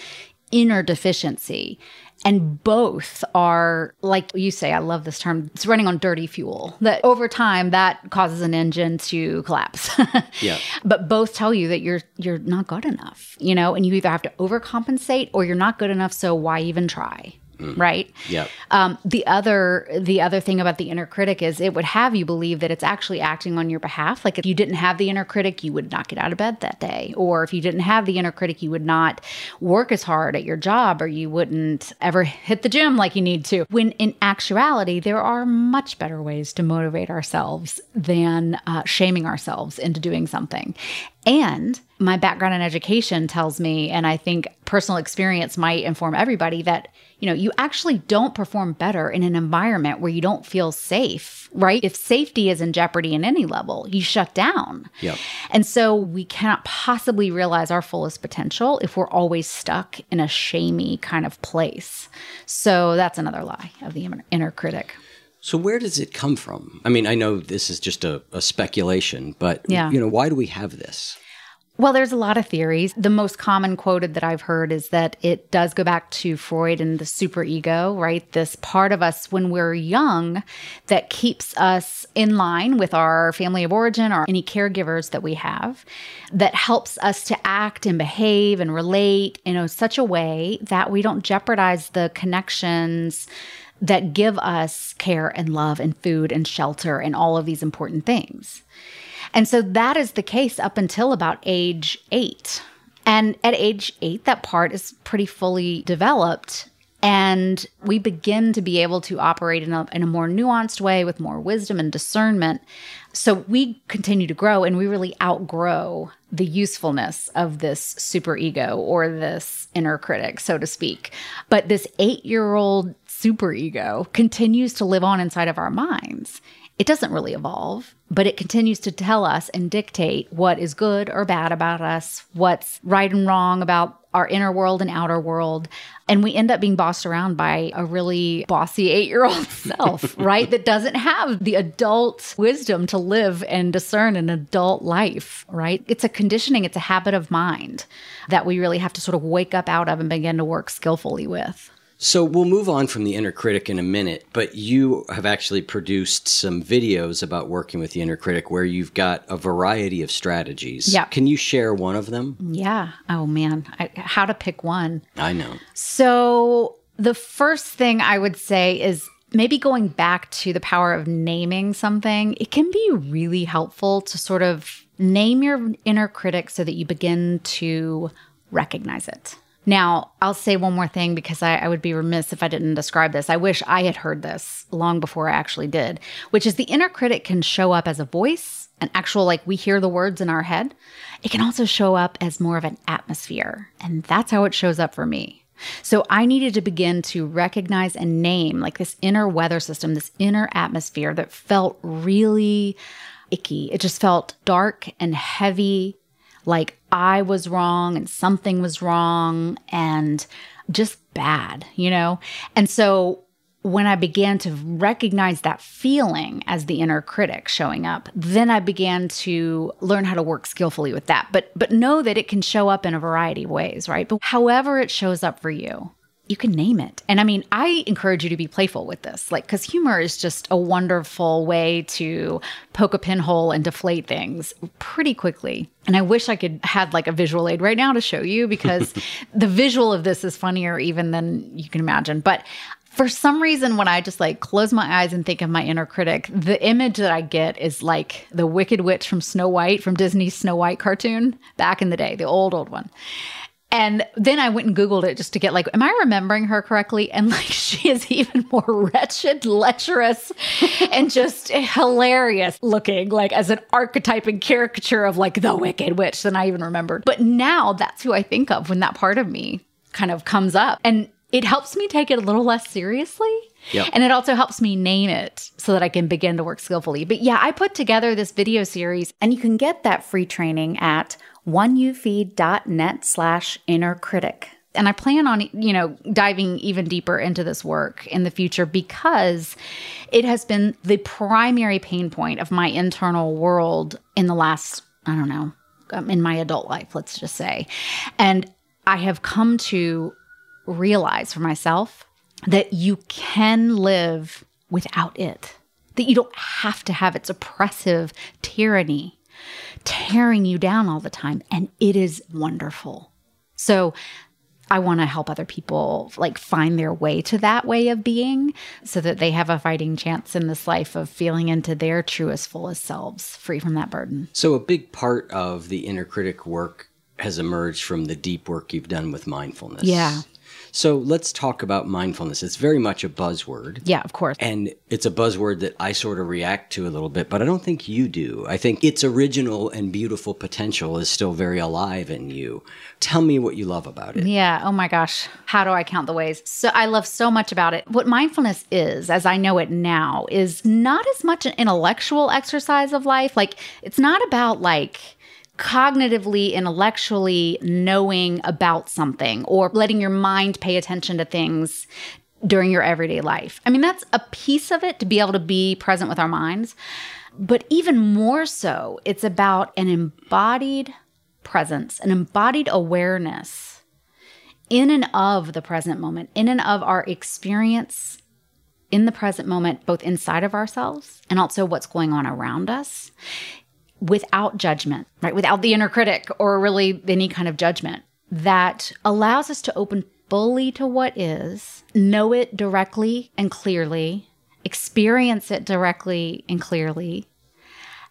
inner deficiency. And both are, like you say, I love this term, it's running on dirty fuel. That over time, that causes an engine to collapse. Yeah. but both tell you that you're you're not good enough you know and you either have to overcompensate or you're not good enough so why even try right? Yep. um, the other the other thing about the inner critic is it would have you believe that it's actually acting on your behalf. Like if you didn't have the inner critic you would not get out of bed that day. Or if you didn't have the inner critic you would not work as hard at your job or you wouldn't ever hit the gym like you need to. When in actuality there are much better ways to motivate ourselves than uh, shaming ourselves into doing something And my background in education tells me, and I think personal experience might inform everybody that, you know, you actually don't perform better in an environment where you don't feel safe, right? If safety is in jeopardy in any level, you shut down. Yep. And so we cannot possibly realize our fullest potential if we're always stuck in a shamey kind of place. So that's another lie of the inner critic. So where does it come from? I mean, I know this is just a, a speculation, but Yeah. you know, why do we have this? Well, there's a lot of theories. The most common quoted that I've heard is that it does go back to Freud and the superego, right? This part of us when we're young that keeps us in line with our family of origin or any caregivers that we have, that helps us to act and behave and relate in a, such a way that we don't jeopardize the connections that give us care and love and food and shelter and all of these important things. And so that is the case up until about age eight. And at age eight, that part is pretty fully developed. And we begin to be able to operate in a, in a more nuanced way with more wisdom and discernment. So we continue to grow and we really outgrow the usefulness of this superego or this inner critic, so to speak. But this eight year old superego continues to live on inside of our minds. It doesn't really evolve, but it continues to tell us and dictate what is good or bad about us, what's right and wrong about our inner world and outer world. And we end up being bossed around by a really bossy eight year old self, right? That doesn't have the adult wisdom to live and discern an adult life, right? It's a conditioning, it's a habit of mind that we really have to sort of wake up out of and begin to work skillfully with. So we'll move on from the inner critic in a minute, but you have actually produced some videos about working with the inner critic where you've got a variety of strategies. Yeah. Can you share one of them? Yeah. Oh man, I, how to pick one. I know. So, the first thing I would say is maybe going back to the power of naming something. It can be really helpful to sort of name your inner critic so that you begin to recognize it. Now, I'll say one more thing because I, I, would be remiss if I didn't describe this. I wish I had heard this long before I actually did, which is the inner critic can show up as a voice, an actual, like we hear the words in our head. It can also show up as more of an atmosphere. And that's how it shows up for me. So I needed to begin to recognize and name like this inner weather system, this inner atmosphere that felt really icky. It just felt dark and heavy, like I was wrong and something was wrong and just bad, you know? And so when I began to recognize that feeling as the inner critic showing up, then I began to learn how to work skillfully with that. But but know that it can show up in a variety of ways, right? But however it shows up for you, you can name it. And I mean, I encourage you to be playful with this, like, because humor is just a wonderful way to poke a pinhole and deflate things pretty quickly. And I wish I could had like a visual aid right now to show you because the visual of this is funnier even than you can imagine. But for some reason, when I just like close my eyes and think of my inner critic, the image that I get is like the Wicked Witch from Snow White, from Disney's Snow White cartoon back in the day, the old, old one. And then I went and Googled it just to get like, am I remembering her correctly? And like, she is even more wretched, lecherous, and just hilarious looking, like as an archetype and caricature of like the Wicked Witch than I even remembered. But now that's who I think of when that part of me kind of comes up. And it helps me take it a little less seriously. Yep. And it also helps me name it so that I can begin to work skillfully. But yeah, I put together this video series, and you can get that free training at oneyoufeed.net slash inner critic. And I plan on, you know, diving even deeper into this work in the future because it has been the primary pain point of my internal world in the last, I don't know, um, in my adult life, let's just say. And I have come to realize for myself that you can live without it, that you don't have to have its oppressive tyranny tearing you down all the time. And it is wonderful. So, I want to help other people like find their way to that way of being so that they have a fighting chance in this life of feeling into their truest, fullest selves, free from that burden. So, a big part of the inner critic work has emerged from the deep work you've done with mindfulness. Yeah. So let's talk about mindfulness. It's very much a buzzword. Yeah, of course. And it's a buzzword that I sort of react to a little bit, but I don't think you do. I think its original and beautiful potential is still very alive in you. Tell me what you love about it. Yeah. Oh my gosh. How do I count the ways? So I love so much about it. What mindfulness is, as I know it now, is not as much an intellectual exercise of life. Like, it's not about like, cognitively, intellectually knowing about something or letting your mind pay attention to things during your everyday life. I mean, that's a piece of it to be able to be present with our minds. But even more so, it's about an embodied presence, an embodied awareness in and of the present moment, in and of our experience in the present moment, both inside of ourselves and also what's going on around us without judgment, right? Without the inner critic or really any kind of judgment that allows us to open fully to what is, know it directly and clearly, experience it directly and clearly,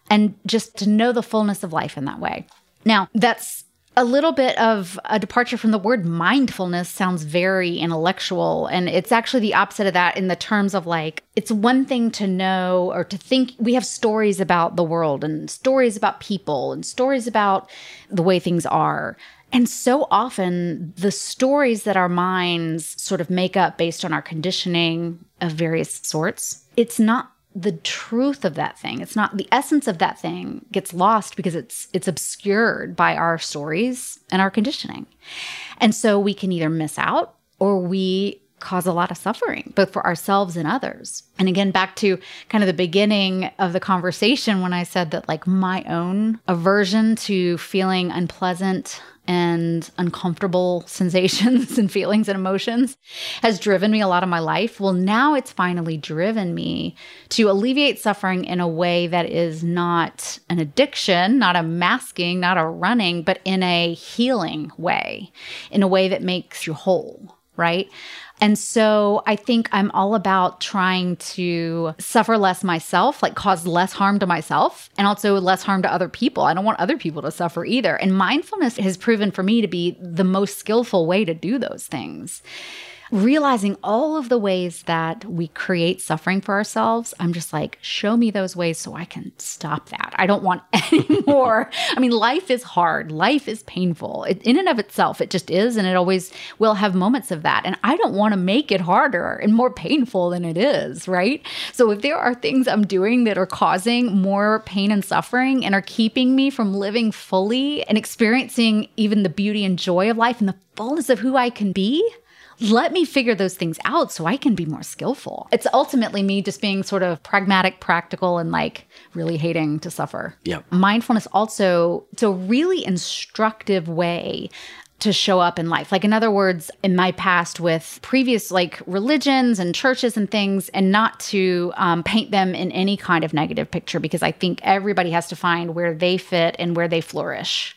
and just to know the fullness of life in that way. Now, that's a little bit of a departure from the word mindfulness sounds very intellectual and it's actually the opposite of that in the terms of like it's one thing to know or to think we have stories about the world and stories about people and stories about the way things are. And so often the stories that our minds sort of make up based on our conditioning of various sorts it's not the truth of that thing. It's not the essence of that thing gets lost because it's it's obscured by our stories and our conditioning. And so we can either miss out or we cause a lot of suffering both for ourselves and others and again back to kind of the beginning of the conversation when i said that like my own aversion to feeling unpleasant and uncomfortable sensations and feelings and emotions has driven me a lot of my life. Well, now it's finally driven me to alleviate suffering in a way that is not an addiction, not a masking, not a running, but in a healing way, in a way that makes you whole, right? And so I think I'm all about trying to suffer less myself, like cause less harm to myself and also less harm to other people. I don't want other people to suffer either. And mindfulness has proven for me to be the most skillful way to do those things realizing all of the ways that we create suffering for ourselves, I'm just like, show me those ways so I can stop that. I don't want any more. I mean, life is hard, life is painful. It, in and of itself, it just is. And it always will have moments of that. And I don't want to make it harder and more painful than it is, right? So if there are things I'm doing that are causing more pain and suffering and are keeping me from living fully and experiencing even the beauty and joy of life and the fullness of who I can be, let me figure those things out so I can be more skillful. It's ultimately me just being sort of pragmatic, practical, and like really hating to suffer. Yeah. Mindfulness also, it's a really instructive way to show up in life. Like, in other words, in my past with previous like religions and churches and things, and not to um, paint them in any kind of negative picture because I think everybody has to find where they fit and where they flourish.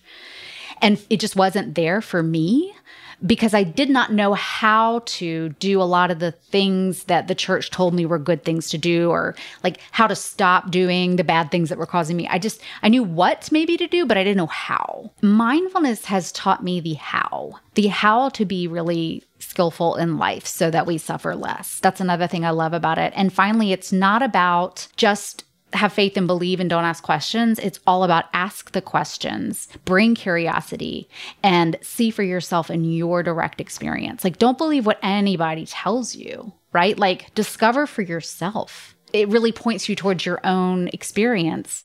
And it just wasn't there for me because I did not know how to do a lot of the things that the church told me were good things to do or like how to stop doing the bad things that were causing me. I just, I knew what maybe to do, but I didn't know how. Mindfulness has taught me the how, the how to be really skillful in life so that we suffer less. That's another thing I love about it. And finally, it's not about just have faith and believe and don't ask questions. It's all about ask the questions, bring curiosity, and see for yourself in your direct experience. Like, don't believe what anybody tells you, right? Like, discover for yourself. It really points you towards your own experience.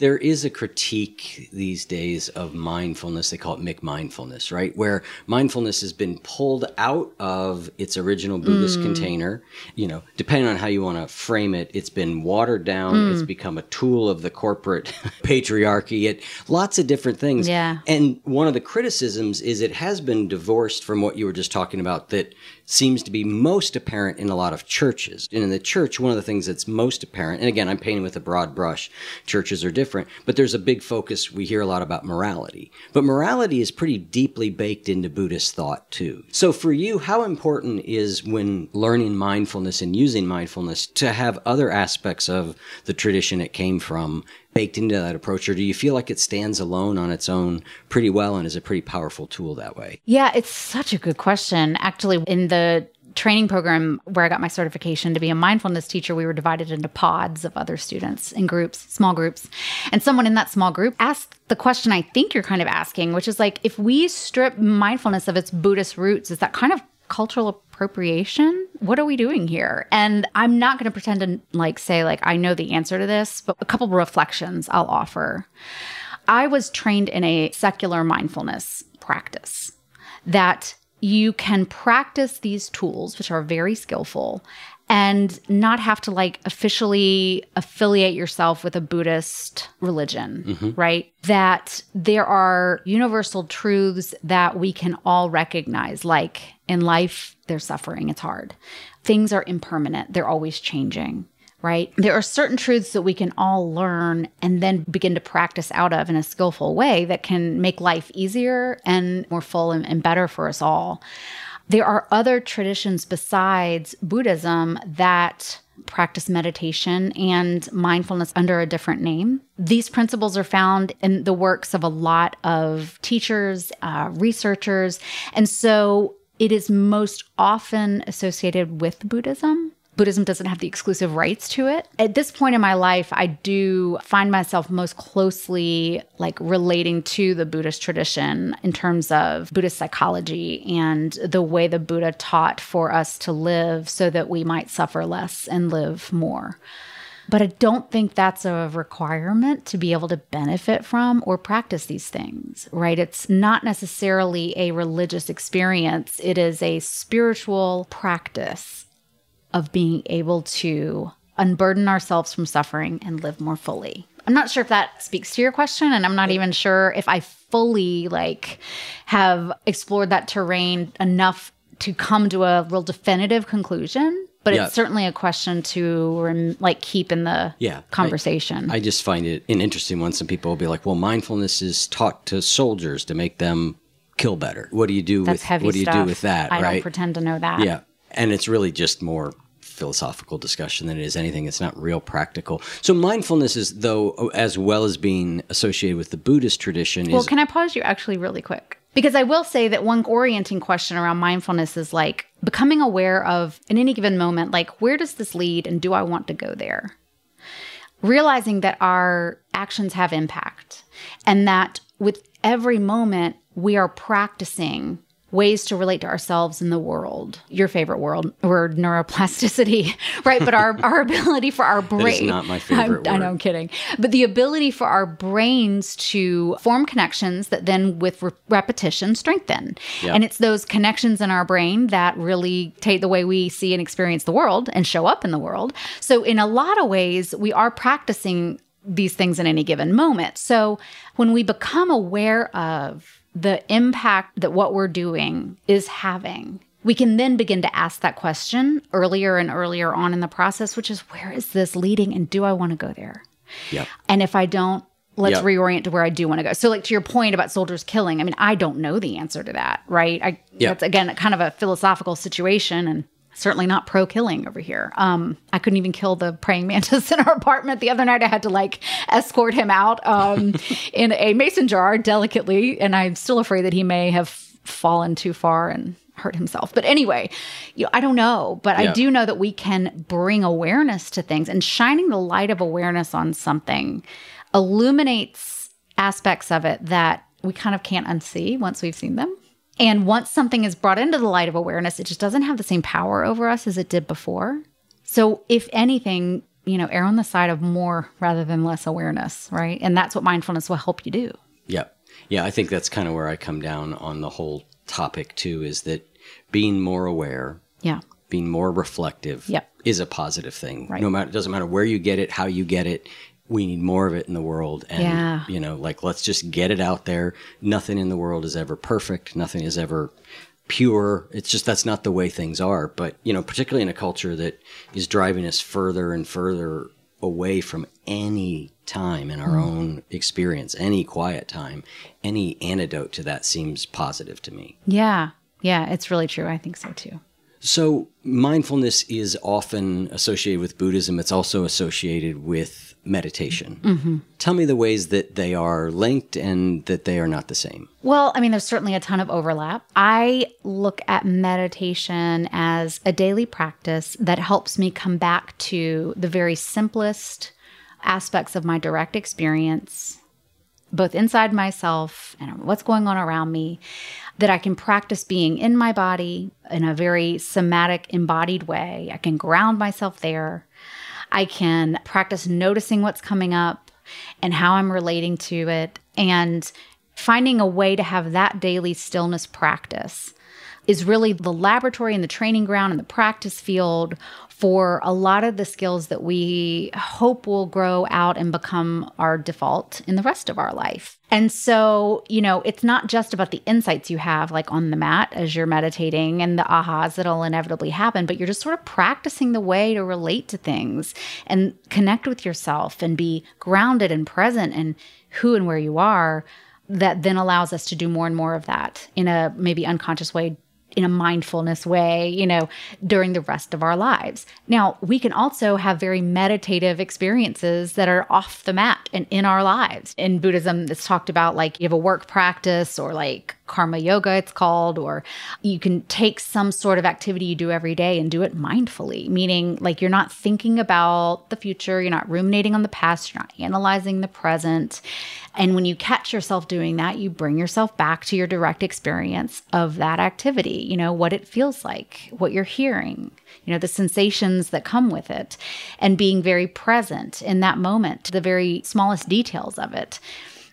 there is a critique these days of mindfulness. They call it McMindfulness, right? Where mindfulness has been pulled out of its original Buddhist mm. container. You know, depending on how you want to frame it, it's been watered down. Mm. It's become a tool of the corporate patriarchy. It lots of different things. Yeah. And one of the criticisms is it has been divorced from what you were just talking about. That seems to be most apparent in a lot of churches. And in the church, one of the things that's most apparent, and again, I'm painting with a broad brush, churches are different, but there's a big focus. We hear a lot about morality. But morality is pretty deeply baked into Buddhist thought, too. So for you, how important is when learning mindfulness and using mindfulness to have other aspects of the tradition it came from baked into that approach, or do you feel like it stands alone on its own pretty well and is a pretty powerful tool that way? Yeah, it's such a good question. Actually, in the training program where I got my certification to be a mindfulness teacher, we were divided into pods of other students in groups, small groups. And someone in that small group asked the question I think you're kind of asking, which is like, if we strip mindfulness of its Buddhist roots, is that kind of cultural appropriation? What are we doing here? And I'm not going to pretend to like say like I know the answer to this, but a couple reflections I'll offer. I was trained in a secular mindfulness practice that you can practice these tools which are very skillful and not have to like officially affiliate yourself with a Buddhist religion, mm-hmm. right? That there are universal truths that we can all recognize, like in life, there's suffering, it's hard. Things are impermanent, they're always changing. Right? There are certain truths that we can all learn and then begin to practice out of in a skillful way that can make life easier and more full and, and better for us all. There are other traditions besides Buddhism that practice meditation and mindfulness under a different name. These principles are found in the works of a lot of teachers, uh, researchers, and so it is most often associated with Buddhism. Buddhism doesn't have the exclusive rights to it. At this point in my life, I do find myself most closely like relating to the Buddhist tradition in terms of Buddhist psychology and the way the Buddha taught for us to live so that we might suffer less and live more. But I don't think that's a requirement to be able to benefit from or practice these things, right? It's not necessarily a religious experience, it is a spiritual practice of being able to unburden ourselves from suffering and live more fully. I'm not sure if that speaks to your question and I'm not even sure if I fully like have explored that terrain enough to come to a real definitive conclusion but yeah. it's certainly a question to like keep in the yeah, conversation. I, I, just find it an interesting one. Some people will be like, "Well, mindfulness is taught to soldiers to make them kill better. What do you do That's with heavy what do you stuff. do with that?" I right? don't pretend to know that. Yeah, And it's really just more philosophical discussion than it is anything. It's not real practical. So mindfulness is, though, as well as being associated with the Buddhist tradition, Well, is can I pause you actually really quick? Because I will say that one orienting question around mindfulness is like becoming aware of in any given moment, like where does this lead and do I want to go there? Realizing that our actions have impact and that with every moment we are practicing ways to relate to ourselves in the world. Your favorite world word neuroplasticity, right? But our our ability for our brain not my favorite I'm, I know word. I'm kidding. But the ability for our brains to form connections that then with re- repetition strengthen. Yeah. And it's those connections in our brain that really take the way we see and experience the world and show up in the world. So in a lot of ways, we are practicing these things in any given moment. So when we become aware of the impact that what we're doing is having, we can then begin to ask that question earlier and earlier on in the process, which is where is this leading and do I want to go there? Yep. And if I don't, let's Yep. reorient to where I do want to go. So, like to your point about soldiers killing, I mean, I don't know the answer to that, right? I Yep. that's again kind of a philosophical situation and certainly not pro killing over here. Um, I couldn't even kill the praying mantis in our apartment the other night. I had to like escort him out um, in a mason jar delicately, and I'm still afraid that he may have fallen too far and hurt himself. But anyway, you know, I don't know, but I do know that we can bring awareness to things and shining the light of awareness on something illuminates aspects of it that we kind of can't unsee once we've seen them. And once something is brought into the light of awareness, it just doesn't have the same power over us as it did before. So, if anything, you know, err on the side of more rather than less awareness, right? And that's what mindfulness will help you do. Yep. Yeah, I think that's kind of where I come down on the whole topic too is that being more aware, Yeah. being more reflective Yep. is a positive thing. Right. No matter it doesn't matter where you get it, how you get it, we need more of it in the world and Yeah. you know, like let's just get it out there. Nothing in the world is ever perfect, nothing is ever pure. It's just that's not the way things are, but you know, particularly in a culture that is driving us further and further away from any time in our Mm. own experience, any quiet time, any antidote to that seems positive to me. Yeah. Yeah. It's really true. I think so too. So, mindfulness is often associated with Buddhism. It's also associated with meditation. Mm-hmm. Tell me the ways that they are linked and that they are not the same. Well, I mean, there's certainly a ton of overlap. I look at meditation as a daily practice that helps me come back to the very simplest aspects of my direct experience, both inside myself and what's going on around me, that I can practice being in my body in a very somatic, embodied way. I can ground myself there. I can practice noticing what's coming up and how I'm relating to it and finding a way to have that daily stillness practice is really the laboratory and the training ground and the practice field for a lot of the skills that we hope will grow out and become our default in the rest of our life. And so, you know, it's not just about the insights you have like on the mat as you're meditating and the ahas that'll inevitably happen, but you're just sort of practicing the way to relate to things and connect with yourself and be grounded and present and who and where you are that then allows us to do more and more of that in a maybe unconscious way in a mindfulness way, you know, during the rest of our lives. Now, we can also have very meditative experiences that are off the mat and in our lives. In Buddhism, it's talked about like you have a work practice or like karma yoga, it's called, or you can take some sort of activity you do every day and do it mindfully, meaning like you're not thinking about the future, you're not ruminating on the past, you're not analyzing the present. And when you catch yourself doing that, you bring yourself back to your direct experience of that activity, you know, what it feels like, what you're hearing, you know, the sensations that come with it, and being very present in that moment to the very smallest details of it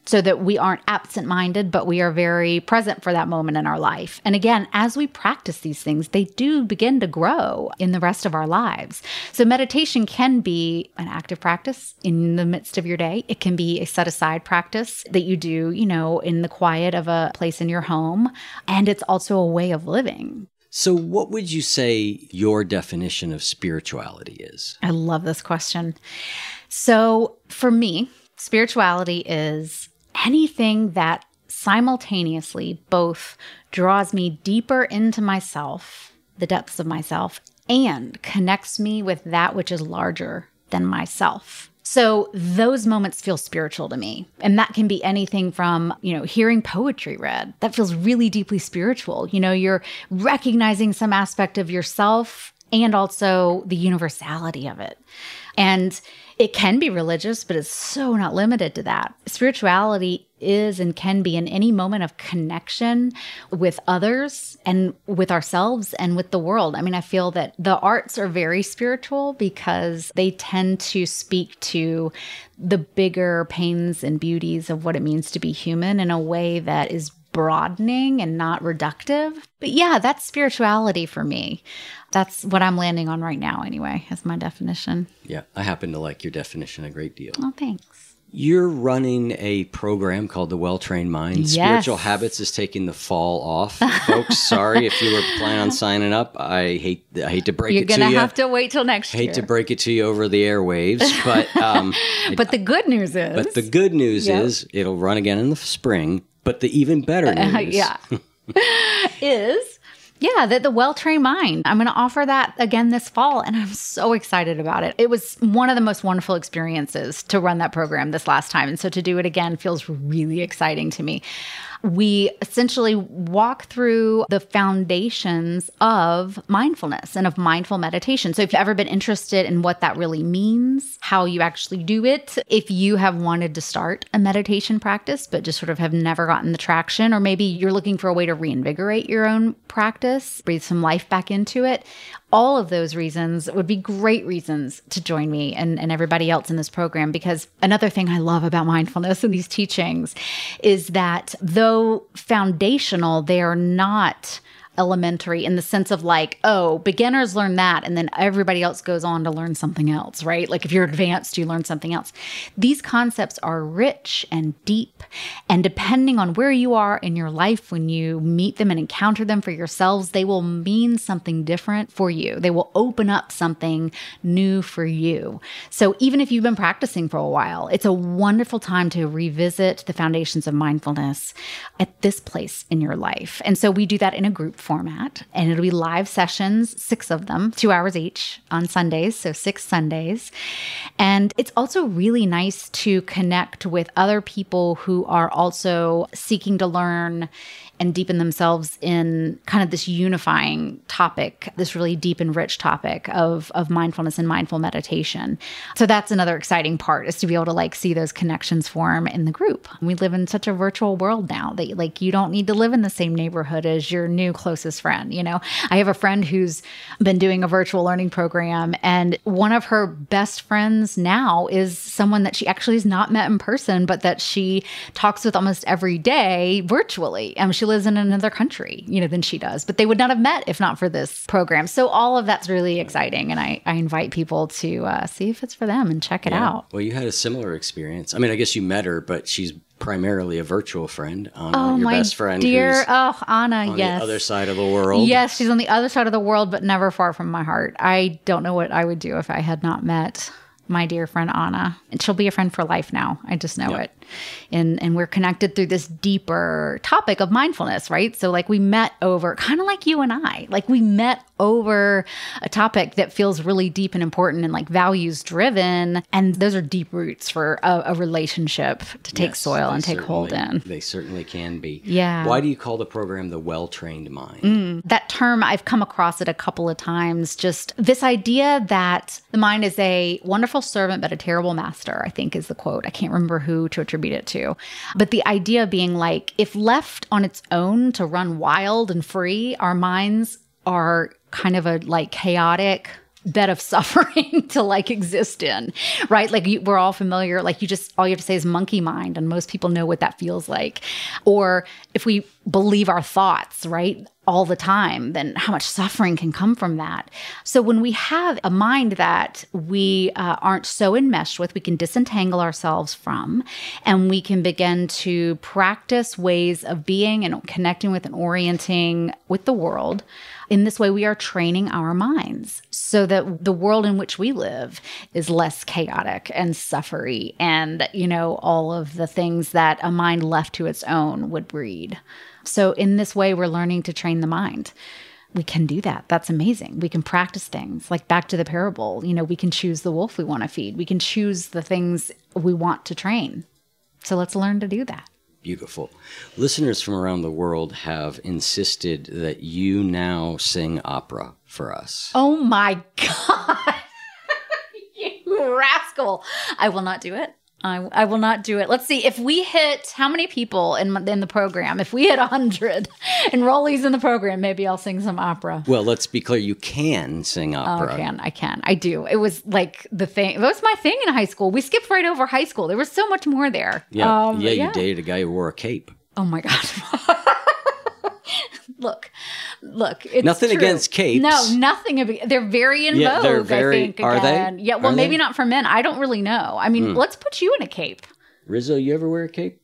so that we aren't absent minded, but we are very present for that moment in our life. And again, as we practice these things, they do begin to grow in the rest of our lives. So, meditation can be an active practice in the midst of your day, it can be a set aside practice that you do, you know, in the quiet of a place in your home. And it's also a way of living. So, what would you say your definition of spirituality is? I love this question. So, for me, spirituality is anything that simultaneously both draws me deeper into myself the depths of myself and connects me with that which is larger than myself. So those moments feel spiritual to me. And that can be anything from, you know, hearing poetry read. That feels really deeply spiritual. You know, you're recognizing some aspect of yourself and also the universality of it. And it can be religious, but it's so not limited to that. Spirituality is and can be in any moment of connection with others and with ourselves and with the world. I mean, I feel that the arts are very spiritual because they tend to speak to the bigger pains and beauties of what it means to be human in a way that is broadening and not reductive. But yeah, that's spirituality for me. That's what I'm landing on right now, anyway, as my definition. Yeah, I happen to like your definition a great deal. Oh, thanks. You're running a program called the Well Trained Mind. Yes. Spiritual Habits is taking the fall off, folks. Sorry if you were planning on signing up. I hate I hate to break You're it to you. You're gonna have to wait till next I hate year. Hate to break it to you over the airwaves, but um, but the good news is, but the good news Yep. is it'll run again in the spring. But the even better news, Uh, yeah, is yeah that the well trained mind. I'm going to offer that again this fall, and I'm so excited about it. It was one of the most wonderful experiences to run that program this last time, and so to do it again feels really exciting to me. We essentially walk through the foundations of mindfulness and of mindful meditation. So, if you've ever been interested in what that really means, how you actually do it, if you have wanted to start a meditation practice, but just sort of have never gotten the traction, or maybe you're looking for a way to reinvigorate your own practice, breathe some life back into it, all of those reasons would be great reasons to join me and, and everybody else in this program. Because another thing I love about mindfulness and these teachings is that though foundational, they are not elementary in the sense of like, oh, beginners learn that, and then everybody else goes on to learn something else, right? Like if you're advanced, you learn something else. These concepts are rich and deep, and depending on where you are in your life when you meet them and encounter them for yourselves, they will mean something different for you. They will open up something new for you. So even if you've been practicing for a while, it's a wonderful time to revisit the foundations of mindfulness at this place in your life. And so we do that in a group format, and it'll be live sessions, six of them, two hours each on Sundays. So six Sundays. And it's also really nice to connect with other people who are also seeking to learn and deepen themselves in kind of this unifying topic, this really deep and rich topic of, of mindfulness and mindful meditation. So that's another exciting part is to be able to like see those connections form in the group. We live in such a virtual world now that like you don't need to live in the same neighborhood as your new closest friend. You know, I have a friend who's been doing a virtual learning program and one of her best friends now is someone that she actually has not met in person, but that she talks with almost every day virtually. And she lives in another country, you know, than she does. But they would not have met if not for this program. So all of that's really exciting. And I, I invite people to uh, see if it's for them and check it Yeah. out. Well, you had a similar experience. I mean, I guess you met her, but she's primarily a virtual friend. Anna, Oh, your my best friend, dear. Oh, Anna, on yes. the other side of the world. Yes, she's on the other side of the world, but never far from my heart. I don't know what I would do if I had not met my dear friend Anna. And she'll be a friend for life now. I just know it. And and we're connected through this deeper topic of mindfulness, right? So like we met over kind of like you and I. Like we met over a topic that feels really deep and important and like values driven. And those are deep roots for a, a relationship to take Yes, soil and take hold in. They certainly can be. Yeah. Why do you call the program the well trained mind? Mm, that term, I've come across it a couple of times. Just this idea that the mind is a wonderful servant, but a terrible master, I think is the quote. I can't remember who to attribute it to. But the idea being like, if left on its own to run wild and free, our minds are kind of a like chaotic bed of suffering to like exist in right? Like you, we're all familiar like you just all you have to say is monkey mind and most people know what that feels like. Or if we believe our thoughts right all the time then how much suffering can come from that? So when we have a mind that we uh, aren't so enmeshed with we can disentangle ourselves from and we can begin to practice ways of being and connecting with and orienting with the world in this way, we are training our minds so that the world in which we live is less chaotic and suffery and, you know, all of the things that a mind left to its own would breed. So, in this way, we're learning to train the mind. we can do that. That's amazing. We can practice things like back to the parable. You know, we can choose the wolf we want to feed. We can choose the things we want to train. So let's learn to do that. Beautiful. Listeners from around the world have insisted that you now sing opera for us. Oh my God. you rascal. I will not do it. I, I will not do it. Let's see if we hit how many people in in the program. If we hit hundred enrollees in the program, maybe I'll sing some opera. Well, let's be clear. You can sing opera. Oh, I can. I can. I do. It was like the thing. It was my thing in high school. We skipped right over high school. There was so much more there. Yeah, Um, yeah. You dated a guy who wore a cape. Oh my god. look, look. It's Nothing true. against capes. No, nothing. Of, they're very in Yeah, vogue. they're very- I think. are they? Yeah. Well, Are maybe they? not for men. I don't really know. I mean, Hmm. let's put you in a cape. Rizzo, you ever wear a cape?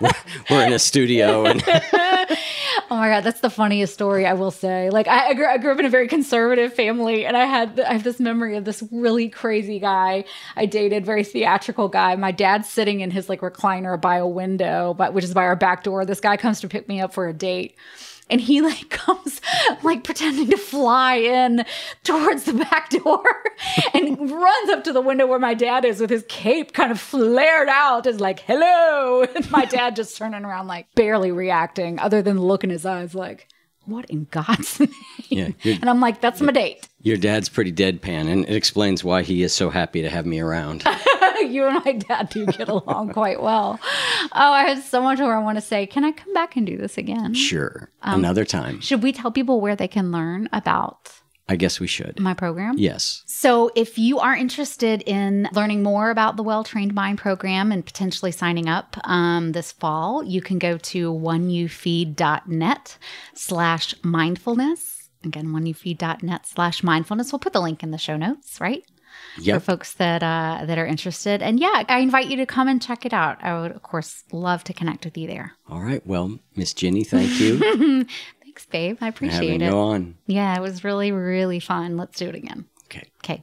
we're, in a studio and Oh my god, that's the funniest story I will say. Like I, I, grew, I grew up in a very conservative family, and I had I have this memory of this really crazy guy I dated, very theatrical guy. My dad's sitting in his like recliner by a window, but which is by our back door. This guy comes to pick me up for a date. And he like comes like pretending to fly in towards the back door and runs up to the window where my dad is with his cape kind of flared out as like, hello. And my dad just turning around like barely reacting other than the look in his eyes like, what in God's name? yeah, And I'm like, that's my date. your dad's pretty deadpan, and it explains why he is so happy to have me around. you and my dad do get along quite well. Oh, I have so much more I want to say. Can I come back and do this again? Sure, Um, another time. Should we tell people where they can learn about I guess we should. my program? Yes. So, if you are interested in learning more about the Well Trained Mind program and potentially signing up um, this fall, you can go to oneyoufeed.net slash mindfulness. Again, oneyoufeed.net slash mindfulness. We'll put the link in the show notes, right? Yep. For folks that uh, that are interested. And yeah, I invite you to come and check it out. I would, of course, love to connect with you there. All right. Well, Miss Ginny, thank you Thanks, babe. I appreciate it. on. Yeah, it was really, really fun. Let's do it again. Okay. Okay.